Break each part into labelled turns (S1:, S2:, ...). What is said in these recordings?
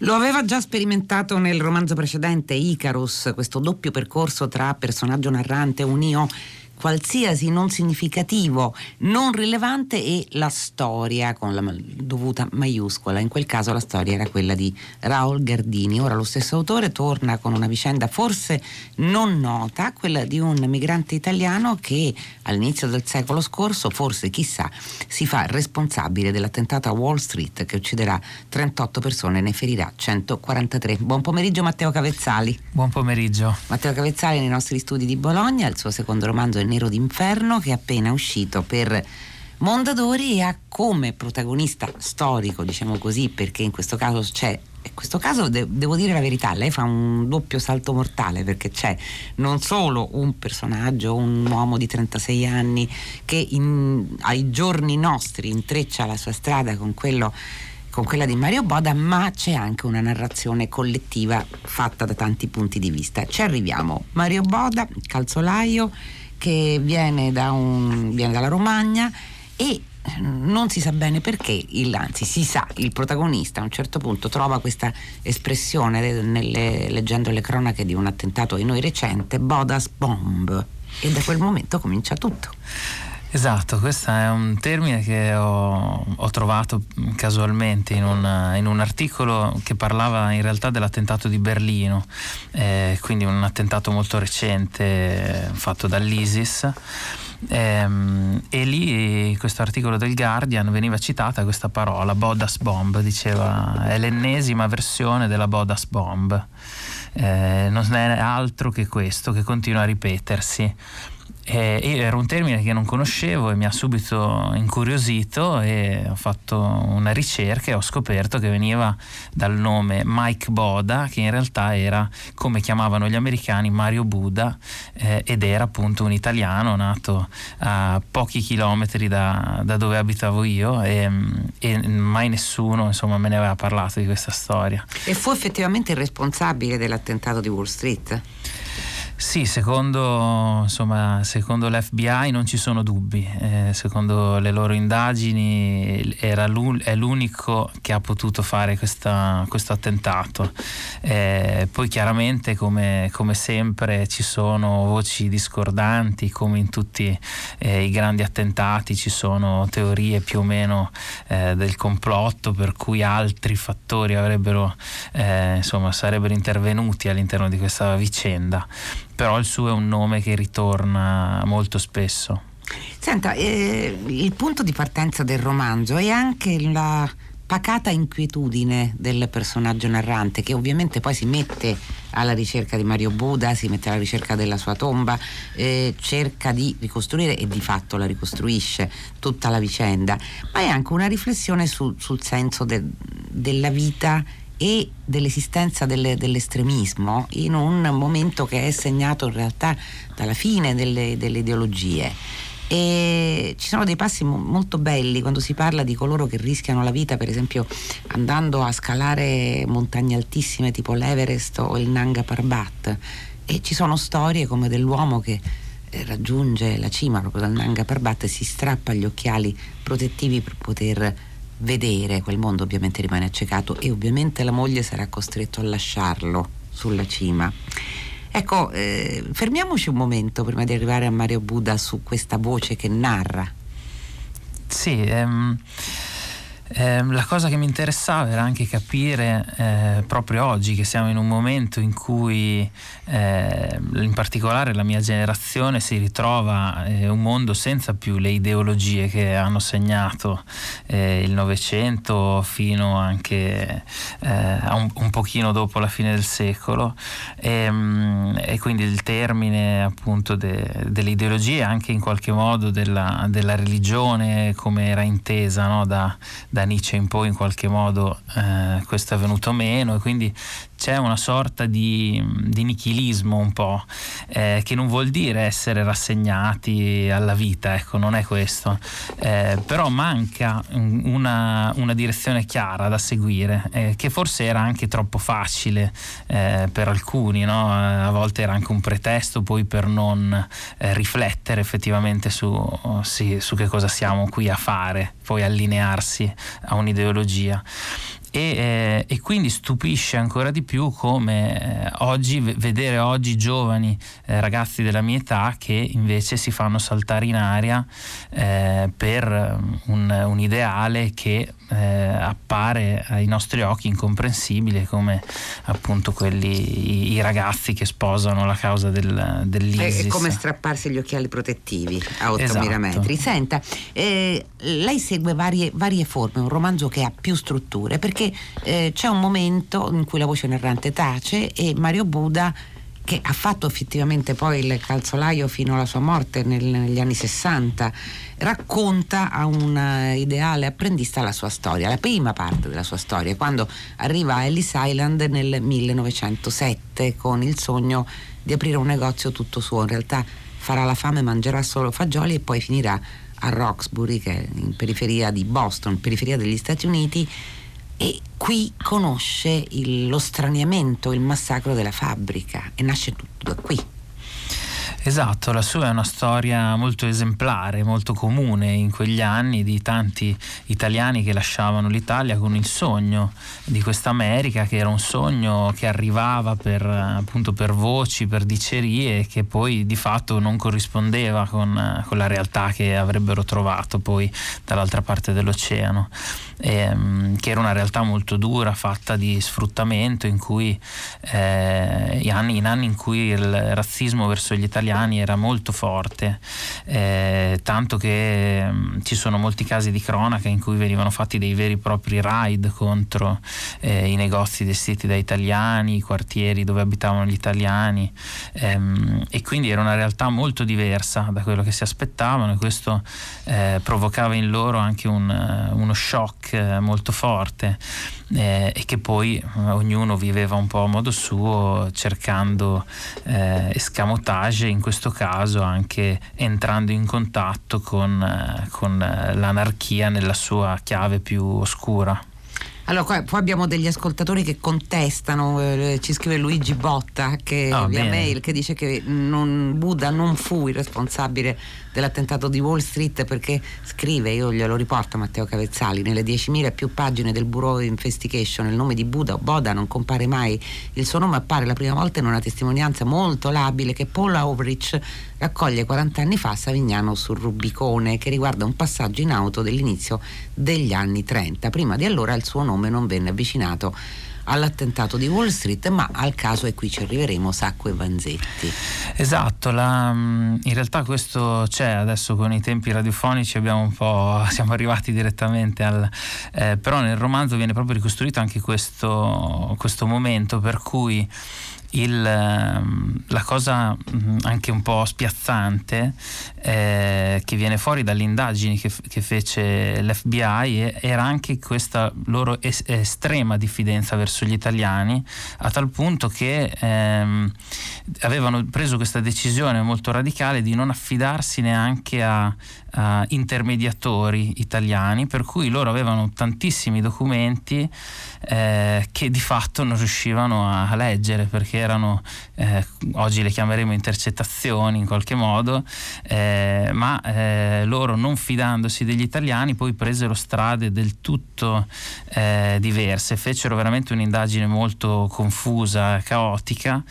S1: Lo aveva già sperimentato nel romanzo precedente Icarus, questo doppio percorso tra personaggio narrante, un io qualsiasi non significativo, non rilevante e la storia con la dovuta maiuscola. In quel caso la storia era quella di Raul Gardini. Ora lo stesso autore torna con una vicenda forse non nota, quella di un migrante italiano che all'inizio del secolo scorso, forse chissà, si fa responsabile dell'attentato a Wall Street che ucciderà 38 persone e ne ferirà 143. Buon pomeriggio Matteo Cavezzali.
S2: Buon pomeriggio.
S1: Matteo Cavezzali nei nostri studi di Bologna, il suo secondo romanzo è Nero d'inferno che è appena uscito per Mondadori e ha come protagonista storico, diciamo così, perché in questo caso c'è in questo caso de- devo dire la verità, lei fa un doppio salto mortale perché c'è non solo un personaggio, un uomo di 36 anni che in, ai giorni nostri intreccia la sua strada con quello con quella di Mario Boda, ma c'è anche una narrazione collettiva fatta da tanti punti di vista. Ci arriviamo. Mario Boda, calzolaio, che viene, da un, viene dalla Romagna e non si sa bene perché, il, anzi si sa, il protagonista a un certo punto trova questa espressione nelle, leggendo le cronache di un attentato di noi recente, Bodas Bomb, e da quel momento comincia tutto.
S2: Esatto, questo è un termine che ho, ho trovato casualmente in un, in un, articolo che parlava in realtà dell'attentato di Berlino, eh, quindi un attentato molto recente eh, fatto dall'ISIS. Ehm, e lì questo articolo del Guardian veniva citata questa parola, Bodas Bomb, diceva è l'ennesima versione della Bodas Bomb. Eh, non è altro che questo che continua a ripetersi. Eh, era un termine che non conoscevo e mi ha subito incuriosito e ho fatto una ricerca e ho scoperto che veniva dal nome Mike Boda, che in realtà era come chiamavano gli americani Mario Buda eh, ed era appunto un italiano nato a pochi chilometri da, da dove abitavo io e, e, mai nessuno insomma, me ne aveva parlato di questa storia.
S1: E fu effettivamente il responsabile dell'attentato di Wall Street?
S2: Sì, secondo, insomma, secondo, l'FBI non ci sono dubbi, eh, secondo le loro indagini è l'unico che ha potuto fare questa, questo attentato. Eh, poi chiaramente come, come, sempre ci sono voci discordanti, come in tutti eh, i grandi attentati ci sono teorie più o meno eh, del complotto per cui altri fattori avrebbero, eh, insomma, sarebbero intervenuti all'interno di questa vicenda però il suo è un nome che ritorna molto spesso.
S1: Senta, eh, il punto di partenza del romanzo è anche la pacata inquietudine del personaggio narrante che ovviamente poi si mette alla ricerca di Mario Buda, si mette alla ricerca della sua tomba, eh, cerca di ricostruire e di fatto la ricostruisce tutta la vicenda, ma è anche una riflessione su, sul senso de, della vita e dell'esistenza delle, dell'estremismo in un momento che è segnato in realtà dalla fine delle, delle ideologie. E ci sono dei passi mo- molto belli quando si parla di coloro che rischiano la vita, per esempio andando a scalare montagne altissime tipo l'Everest o il Nanga Parbat. E ci sono storie come dell'uomo che eh, raggiunge la cima proprio dal Nanga Parbat e si strappa gli occhiali protettivi per poter vedere quel mondo ovviamente rimane accecato e ovviamente la moglie sarà costretto a lasciarlo sulla cima. Ecco, eh, fermiamoci un momento prima di arrivare a Mario Buddha su questa voce che narra.
S2: Sì, ehm, eh, la cosa che mi interessava era anche capire eh, proprio oggi che siamo in un momento in cui eh, in particolare la mia generazione si ritrova eh, un mondo senza più le ideologie che hanno segnato eh, il Novecento fino anche eh, a un, un, pochino dopo la fine del secolo e, ehm, e quindi il termine appunto de, delle ideologie anche in qualche modo della, della religione come era intesa no? da da Nietzsche in poi in qualche modo eh, questo è venuto meno e quindi c'è una sorta di, di nichilismo un po', eh, che non vuol dire essere rassegnati alla vita, ecco, non è questo, eh, però manca una, una, direzione chiara da seguire, eh, che forse era anche troppo facile eh, per alcuni, no? a volte era anche un pretesto poi per non eh, riflettere effettivamente su, sì, su che cosa siamo qui a fare, poi allinearsi a un'ideologia. E, eh, e quindi stupisce ancora di più come eh, oggi, vedere oggi giovani eh, ragazzi della mia età che invece si fanno saltare in aria per un, un, ideale che eh, appare ai nostri occhi incomprensibile come appunto quelli, i, i ragazzi che sposano la causa del, dell'ISIS.
S1: È come strapparsi gli occhiali protettivi a 8.000 esatto. metri. Senta, eh, lei segue varie, varie, forme, un romanzo che ha più strutture, perché eh, c'è un momento in cui la voce narrante tace e Mario Buda che ha fatto effettivamente poi il calzolaio fino alla sua morte nel, negli anni 60, racconta a un eh, ideale apprendista la sua storia, la prima parte della sua storia, quando arriva a Ellis Island nel 1907 con il sogno di aprire un negozio tutto suo, in realtà farà la fame, mangerà solo fagioli e poi finirà a Roxbury, che è in periferia di Boston, periferia degli Stati Uniti, e qui conosce il, lo straniamento, il massacro della fabbrica e nasce tutto da qui.
S2: Esatto, la sua è una storia molto esemplare, molto comune in quegli anni di tanti italiani che lasciavano l'Italia con il sogno di questa America che era un sogno che arrivava per, appunto, per voci, per dicerie e che poi di fatto non corrispondeva con, con la realtà che avrebbero trovato poi dall'altra parte dell'oceano. Ehm, che era una realtà molto dura, fatta di sfruttamento, in cui eh, in, anni, in cui il razzismo verso gli italiani era molto forte, eh, tanto che ehm, ci sono molti casi di cronaca in cui venivano fatti dei veri e propri raid contro eh, i negozi gestiti da italiani, i quartieri dove abitavano gli italiani ehm, e quindi era una realtà molto diversa da quello che si aspettavano e questo eh, provocava in loro anche un, uno shock eh, molto forte eh, e che poi eh, ognuno viveva un po' a modo suo cercando eh, escamotage, in questo caso anche entrando in contatto con, eh, con l'anarchia nella sua chiave più oscura.
S1: Allora, poi abbiamo degli ascoltatori che contestano, eh, ci scrive Luigi Botta che oh, via bene. mail che dice che non, Buddha non fu il responsabile dell'attentato di Wall Street perché scrive, io glielo riporto Matteo Cavezzali, nelle 10.000 più pagine del Bureau of Investigation il nome di Buddha Boda non compare mai, il suo nome appare la prima volta in una testimonianza molto labile che Paul Avrich raccoglie 40 anni fa a Savignano sul Rubicone che riguarda un passaggio in auto dell'inizio degli anni 30. Prima di allora il suo nome non venne avvicinato all'attentato di Wall Street, ma al caso, e qui ci arriveremo, Sacco e Vanzetti.
S2: Esatto, la, in realtà questo c'è adesso con i tempi radiofonici, abbiamo un po', siamo arrivati direttamente al... Eh, però nel romanzo viene proprio ricostruito anche questo, questo momento per cui il, ehm, la cosa mm, anche un po' spiazzante eh, che viene fuori dalle indagini che, che, fece l'FBI era anche questa loro es- estrema diffidenza verso gli italiani a tal punto che ehm, avevano preso questa decisione molto radicale di non affidarsi neanche a, a intermediatori italiani per cui loro avevano tantissimi documenti eh, che di fatto non riuscivano a, leggere perché erano, eh, oggi le chiameremo intercettazioni in qualche modo, eh, ma eh, loro non fidandosi degli italiani poi presero strade del tutto eh, diverse, fecero veramente un'indagine molto confusa, caotica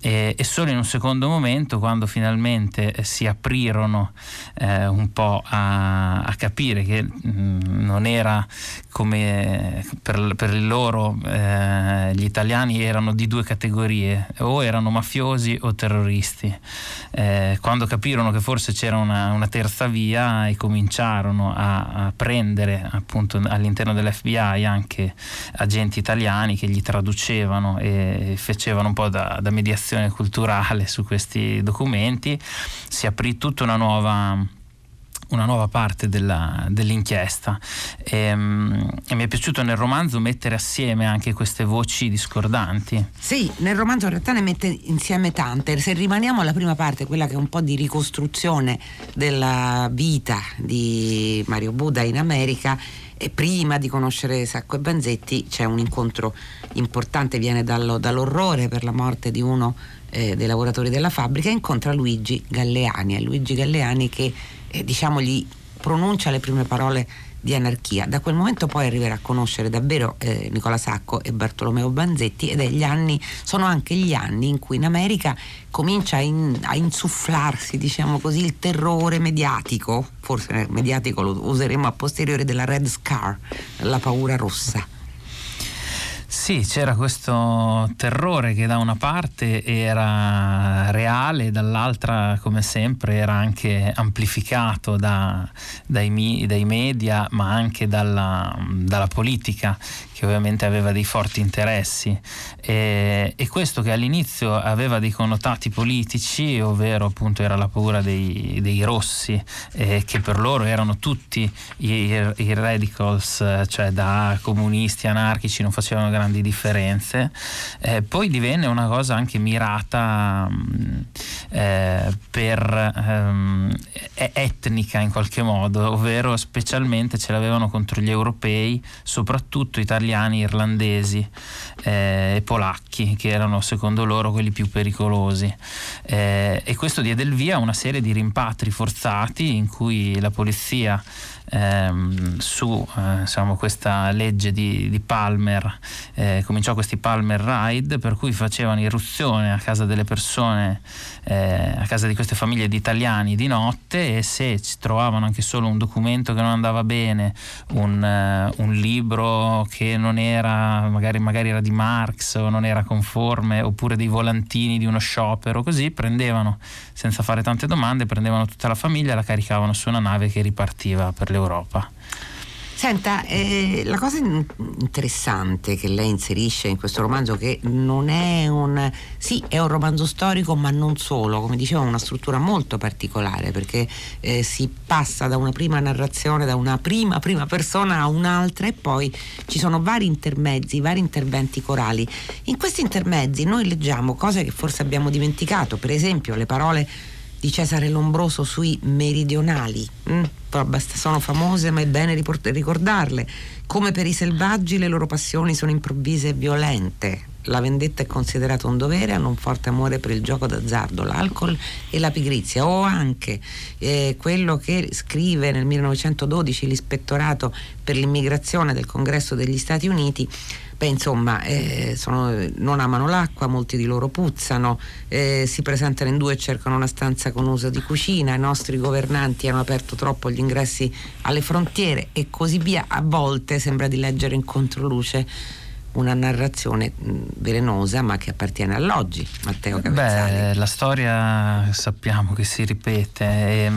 S2: e, e, solo in un secondo momento, quando finalmente eh, si aprirono eh, un po' a, a capire che mh, mm, non era come per, per loro eh, gli italiani erano di due categorie, o erano mafiosi o terroristi. Eh, quando capirono che forse c'era una, una terza via e cominciarono a, a, prendere appunto all'interno dell'FBI anche agenti italiani che gli traducevano e facevano un po' da, da mediazione educazione culturale su questi documenti, si aprì tutta una nuova una nuova parte della, dell'inchiesta e, um, e, mi è piaciuto nel romanzo mettere assieme anche queste voci discordanti.
S1: Sì, nel romanzo in realtà ne mette insieme tante. Se rimaniamo alla prima parte, quella che è un po' di ricostruzione della vita di Mario Buda in America, e prima di conoscere Sacco e Banzetti c'è un incontro importante, viene dallo, dall'orrore per la morte di uno eh, dei lavoratori della fabbrica, incontra Luigi Galleani, è Luigi Galleani che eh, diciamo gli pronuncia le prime parole di anarchia. Da quel momento poi arriverà a conoscere davvero eh, Nicola Sacco e Bartolomeo Banzetti ed è gli anni, sono anche gli anni in cui in America comincia a, in, a insufflarsi, diciamo così, il terrore mediatico, forse mediatico lo useremo a posteriori della Red Scar, la paura rossa.
S2: Sì, c'era questo terrore che da una parte era reale, dall'altra, come sempre, era anche amplificato da, dai, dai, media, ma anche dalla, dalla polica che ovviamente aveva dei forti interessi. E, e, questo che all'inizio aveva dei connotati politici, ovvero appunto era la paura dei, dei rossi, eh, che per loro erano tutti i, i, radicals, cioè da comunisti, anarchici, non facevano grandi differenze, eh, poi divenne una cosa anche mirata mh, eh, per ehm, etnica in qualche modo, ovvero specialmente ce l'avevano contro gli europei, soprattutto italiani irlandesi eh, e polacchi, che erano secondo loro quelli più pericolosi. Eh, e questo diede il via a una serie di rimpatri forzati in cui la polizia ehm, su eh, diciamo, questa legge di, di Palmer, eh, cominciò questi Palmer Ride per cui facevano irruzione a casa delle persone, eh, a casa di queste famiglie di italiani di notte e se ci trovavano anche solo un documento che non andava bene, un, uh, un libro che non era, magari, magari era di Marx o non era conforme, oppure dei volantini di uno sciopero, così prendevano senza fare tante domande, prendevano tutta la famiglia e la caricavano su una nave che ripartiva per le d'Europa.
S1: Senta, eh, la cosa interessante che lei inserisce in questo romanzo, che non è un... sì, è un romanzo storico, ma non solo, come dicevo, una struttura molto particolare, perché eh, si passa da una prima narrazione, da una prima, prima persona a un'altra e poi ci sono vari intermezzi, vari interventi corali. In questi intermezzi noi leggiamo cose che forse abbiamo dimenticato, per esempio le parole di Cesare Lombroso sui meridionali. Mm, sono famose, ma è bene ricordarle. Come per i selvaggi le loro passioni sono improvvise e violente. La vendetta è considerata un dovere, hanno un forte amore per il gioco d'azzardo, l'alcol e la pigrizia. O anche eh, quello che scrive nel 1912 l'ispettorato per l'immigrazione del Congresso degli Stati Uniti Beh, insomma, eh, sono, non amano l'acqua, molti di loro puzzano, eh, si presentano in due e cercano una stanza con uso di cucina, i nostri governanti hanno aperto troppo gli ingressi alle frontiere e così via. A volte sembra di leggere in controluce una narrazione velenosa ma che appartiene all'oggi, Matteo Capezzali.
S2: Beh, la storia sappiamo che si ripete e,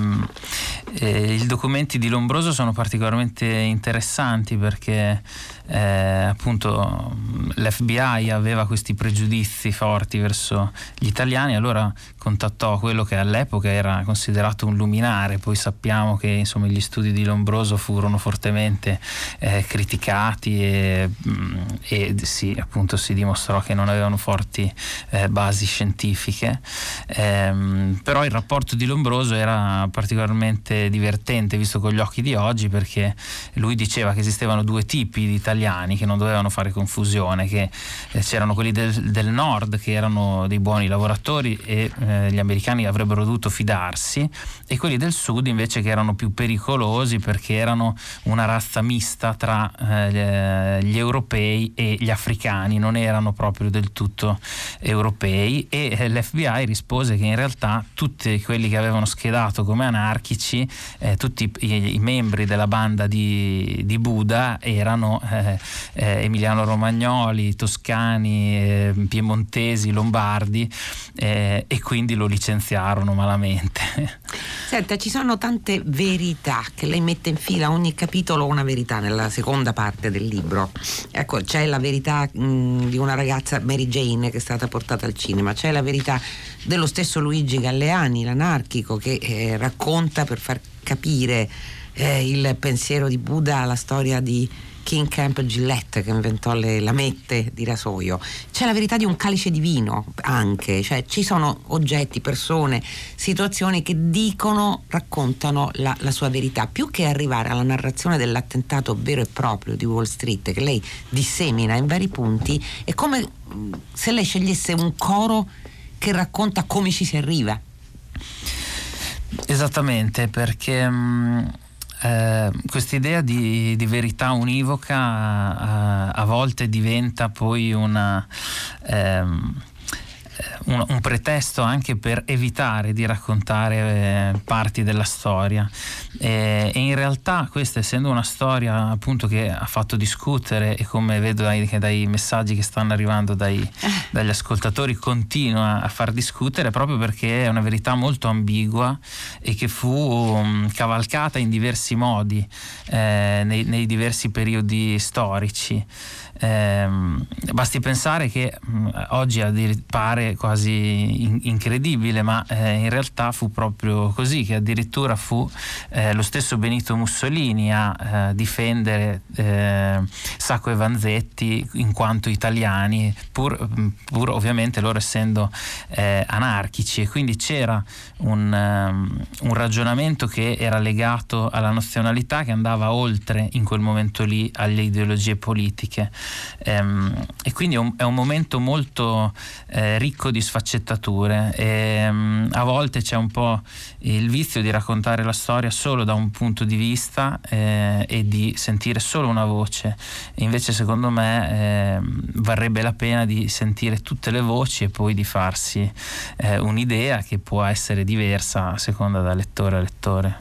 S2: e i documenti di Lombroso sono particolarmente interessanti perché eh, appunto l'FBI aveva questi pregiudizi forti verso gli italiani, allora contattò quello che all'epoca era considerato un luminare, poi sappiamo che insomma, gli studi di Lombroso furono fortemente eh, criticati e, mm, e si, appunto, si, dimostrò che non avevano forti eh, basi scientifiche, ehm, però il rapporto di Lombroso era particolarmente divertente visto con gli occhi di oggi perché lui diceva che esistevano due tipi di italiani italiani che non dovevano fare confusione, che eh, c'erano quelli del, del, nord che erano dei buoni lavoratori e eh, gli americani avrebbero dovuto fidarsi e quelli del sud invece che erano più pericolosi perché erano una razza mista tra eh, gli europei e gli africani, non erano proprio del tutto europei. E eh, l'FBI rispose che in realtà tutti quelli che avevano schedato come anarchici, eh, tutti i, i, membri della banda di, di Buda erano eh, eh, Emiliano Romagnoli, toscani, eh, piemontesi, lombardi eh, e quindi lo licenziarono malamente.
S1: Senta, ci sono tante verità che lei mette in fila, ogni capitolo una verità nella seconda parte del libro. Ecco, c'è la verità mh, di una ragazza Mary Jane che è stata portata al cinema, c'è la verità dello stesso Luigi Galleani, l'anarchico, che eh, racconta per far capire eh, il pensiero di Buddha, la storia di King Camp Gillette che inventò le lamette di rasoio. C'è la verità di un calice di vino anche, cioè ci sono oggetti, persone, situazioni che dicono, raccontano la, la sua verità. Più che arrivare alla narrazione dell'attentato vero e proprio di Wall Street che lei dissemina in vari punti, è come se lei scegliesse un coro che racconta come ci si arriva.
S2: Esattamente, perché... Mh eh, quest'idea di, di, verità univoca a, a, volte diventa poi una... Ehm, un, un, pretesto anche per evitare di raccontare eh, parti della storia e, e, in realtà questa essendo una storia appunto che ha fatto discutere e come vedo dai, dai messaggi che stanno arrivando dai, eh. dagli ascoltatori continua a far discutere proprio perché è una verità molto ambigua e che fu um, cavalcata in diversi modi eh, nei, nei diversi periodi storici eh, basti pensare che mh, mm, oggi pare quasi in- incredibile, ma eh, in realtà fu proprio così, che addirittura fu eh, lo stesso Benito Mussolini a eh, difendere eh, Sacco e Vanzetti in quanto italiani, pur, mm, pur ovviamente loro essendo eh, anarchici e quindi c'era un, um, un ragionamento che era legato alla nazionalità che andava oltre in quel momento lì alle ideologie politiche. Ehm, e quindi è un, è un momento molto eh, ricco di sfaccettature e ehm, a volte c'è un po' il vizio di raccontare la storia solo da un punto di vista eh, e di sentire solo una voce e invece secondo me eh, varrebbe la pena di sentire tutte le voci e poi di farsi eh, un'idea che può essere diversa a seconda da lettore a lettore.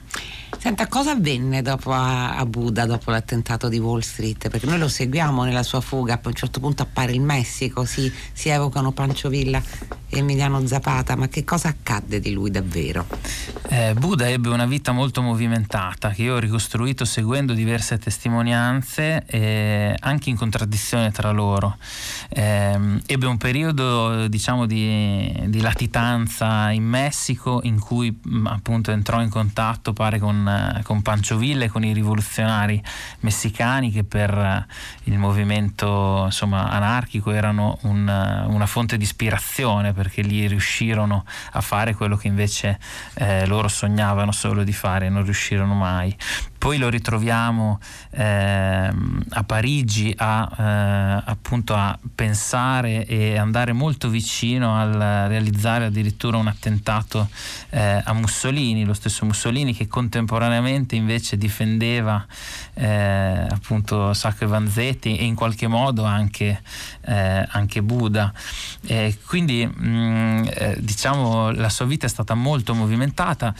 S1: Senta, cosa avvenne dopo a, a, Buda, dopo l'attentato di Wall Street? Perché noi lo seguiamo nella sua fuga, a un certo punto appare il Messico, si, si evocano Pancho Villa Emiliano Zapata, ma che cosa accadde di lui davvero?
S2: Eh, Buddha ebbe una vita molto movimentata che io ho ricostruito seguendo diverse testimonianze eh, anche in contraddizione tra loro. Eh, ebbe un periodo diciamo di, di, latitanza in Messico in cui mh, appunto entrò in contatto pare con, con Pancho Villa e con i rivoluzionari messicani che per il movimento insomma, anarchico erano un, una fonte di ispirazione perché lì riuscirono a fare quello che invece eh, loro sognavano solo di fare e non riuscirono mai. Poi lo ritroviamo eh, a Parigi a, eh, appunto a pensare e andare molto vicino al realizzare addirittura un attentato eh, a Mussolini, lo stesso Mussolini che contemporaneamente invece difendeva eh, appunto Sacco e Vanzetti e in qualche modo anche, eh, anche Buddha. quindi mh, mm, eh, diciamo la sua vita è stata molto movimentata.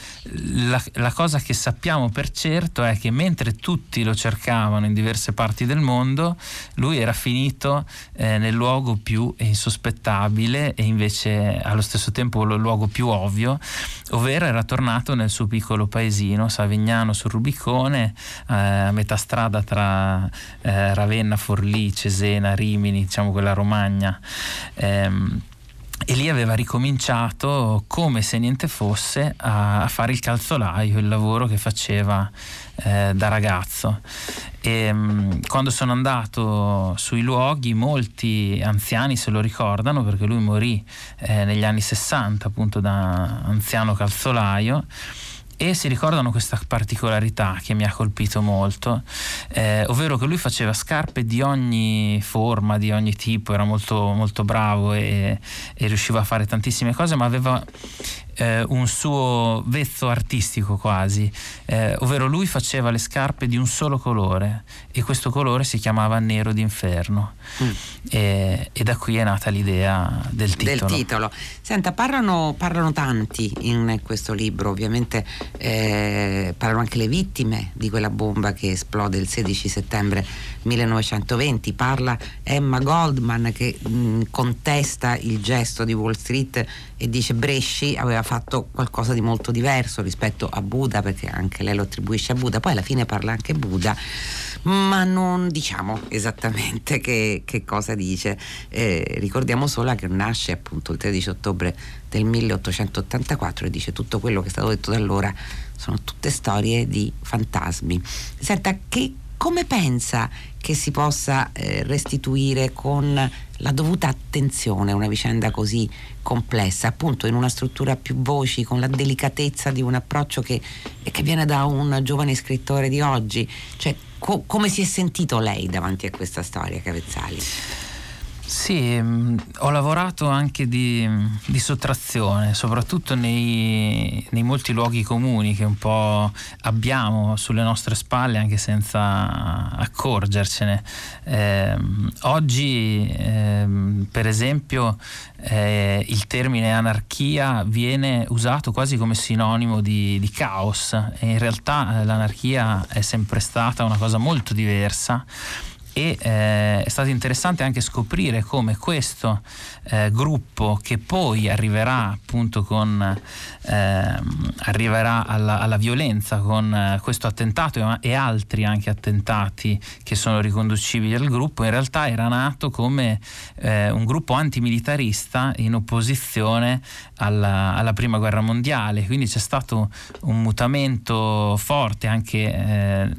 S2: La, la cosa che sappiamo per certo è è che mentre tutti lo cercavano in diverse parti del mondo, lui era finito eh, nel luogo più insospettabile e invece allo stesso tempo il luogo più ovvio, ovvero era tornato nel suo piccolo paesino, Savignano sul Rubicone, eh, a metà strada tra eh, Ravenna, Forlì, Cesena, Rimini, diciamo quella Romagna. Ehm, e lì aveva ricominciato come se niente fosse a, fare il calzolaio, il lavoro che faceva eh, da ragazzo. E, mh, mm, quando sono andato sui luoghi, molti anziani se lo ricordano perché lui morì eh, negli anni 60, appunto da anziano calzolaio e si ricordano questa particolarità che mi ha colpito molto, eh, ovvero che lui faceva scarpe di ogni forma, di ogni tipo, era molto, molto bravo e, e riusciva a fare tantissime cose, ma aveva eh, un suo vezzo artistico quasi, eh, ovvero lui faceva le scarpe di un solo colore e questo colore si chiamava Nero d'inferno mm. e, e, da qui è nata l'idea del titolo.
S1: Del titolo. Senta, parlano, parlano tanti in questo libro, ovviamente eh, parlano anche le vittime di quella bomba che esplode il 16 settembre 1920, parla Emma Goldman che mh, contesta il gesto di Wall Street e dice Bresci aveva fatto qualcosa di molto diverso rispetto a Buda perché anche lei lo attribuisce a Buda, poi alla fine parla anche Buda ma non diciamo esattamente che, che cosa dice. Eh, ricordiamo solo che nasce appunto il 13 ottobre del 1884 e dice tutto quello che è stato detto da allora sono tutte storie di fantasmi. Senta, che, come pensa che si possa eh, restituire con la dovuta attenzione una vicenda così complessa, appunto in una struttura a più voci, con la delicatezza di un approccio che, che viene da un giovane scrittore di oggi? Cioè, co- come si è sentito lei davanti a questa storia, Cavezzali?
S2: Sì, mm, ho lavorato anche di, di sottrazione, soprattutto nei, nei, molti luoghi comuni che un po' abbiamo sulle nostre spalle anche senza accorgercene. Eh, oggi, eh, per esempio, eh, il termine anarchia viene usato quasi come sinonimo di, di caos e in realtà eh, l'anarchia è sempre stata una cosa molto diversa e eh, è stato interessante anche scoprire come questo eh, gruppo che poi arriverà appunto con eh, arriverà alla, alla, violenza con eh, questo attentato e altri anche attentati che sono riconducibili al gruppo in realtà era nato come eh, un gruppo antimilitarista in opposizione alla, alla, prima guerra mondiale. Quindi c'è stato un mutamento forte anche eh,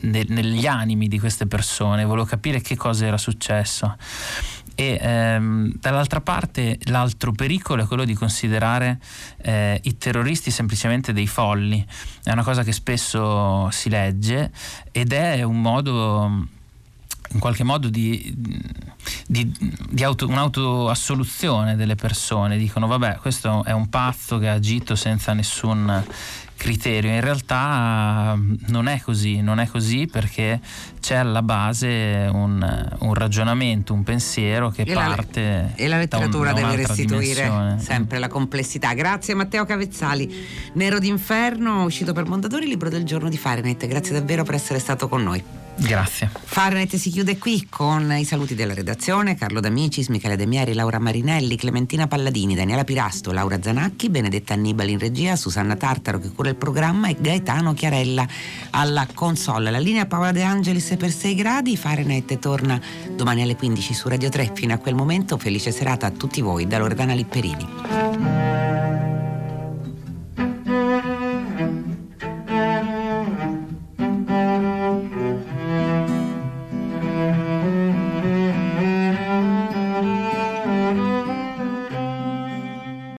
S2: ne, negli animi di queste persone. Volevo capire che cosa era successo. E ehm, dall'altra parte l'altro pericolo è quello di considerare eh, i terroristi semplicemente dei folli, è una cosa che spesso si legge ed è un modo in qualche modo di, di, di auto, un'autoassoluzione delle persone, dicono vabbè questo è un pazzo che ha agito senza nessun criterio. In realtà non è così, non è così perché c'è alla base un, un ragionamento, un pensiero che
S1: e
S2: parte.
S1: La, e la letteratura deve restituire sempre la complessità. Grazie Matteo Cavezzali. Nero d'inferno, uscito per Mondadori, libro del giorno di Fahrenheit. Grazie davvero per essere stato con noi.
S2: Grazie.
S1: Fahrenheit si chiude qui con i saluti della redazione, Carlo D'Amicis, Michele De Mieri, Laura Marinelli, Clementina Palladini, Daniela Pirasto, Laura Zanacchi, Benedetta Annibali in regia, Susanna Tartaro che cura il programma e Gaetano Chiarella alla console. La linea Paola De Angelis per 6 gradi, Fahrenheit torna domani alle 15 su Radio 3. Fino a quel momento felice serata a tutti voi da Loredana Lipperini.